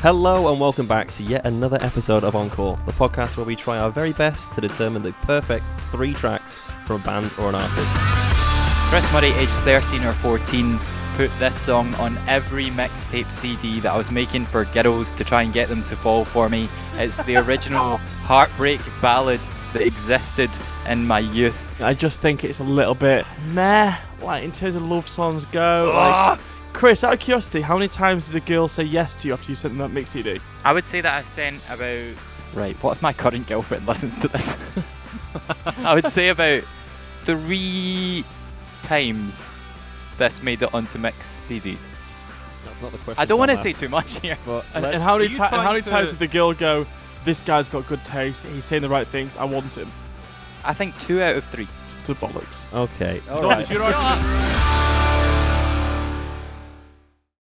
Hello and welcome back to yet another episode of Encore, the podcast where we try our very best to determine the perfect three tracks from a band or an artist. Chris Murray, aged 13 or 14, put this song on every mixtape CD that I was making for girls to try and get them to fall for me. It's the original heartbreak ballad that existed in my youth. I just think it's a little bit meh, like in terms of love songs go. Like, ah! Chris, out of curiosity, how many times did a girl say yes to you after you sent them that mix CD? I would say that I sent about. Right, what if my current girlfriend listens to this? I would say about three times this made it onto mix CDs. That's not the question. I don't want to say too much here. But And, and how many you ti- and how trying many times did the girl go? This guy's got good taste. He's saying the right things. I want him. I think two out of three. It's to bollocks. Okay. No, you're,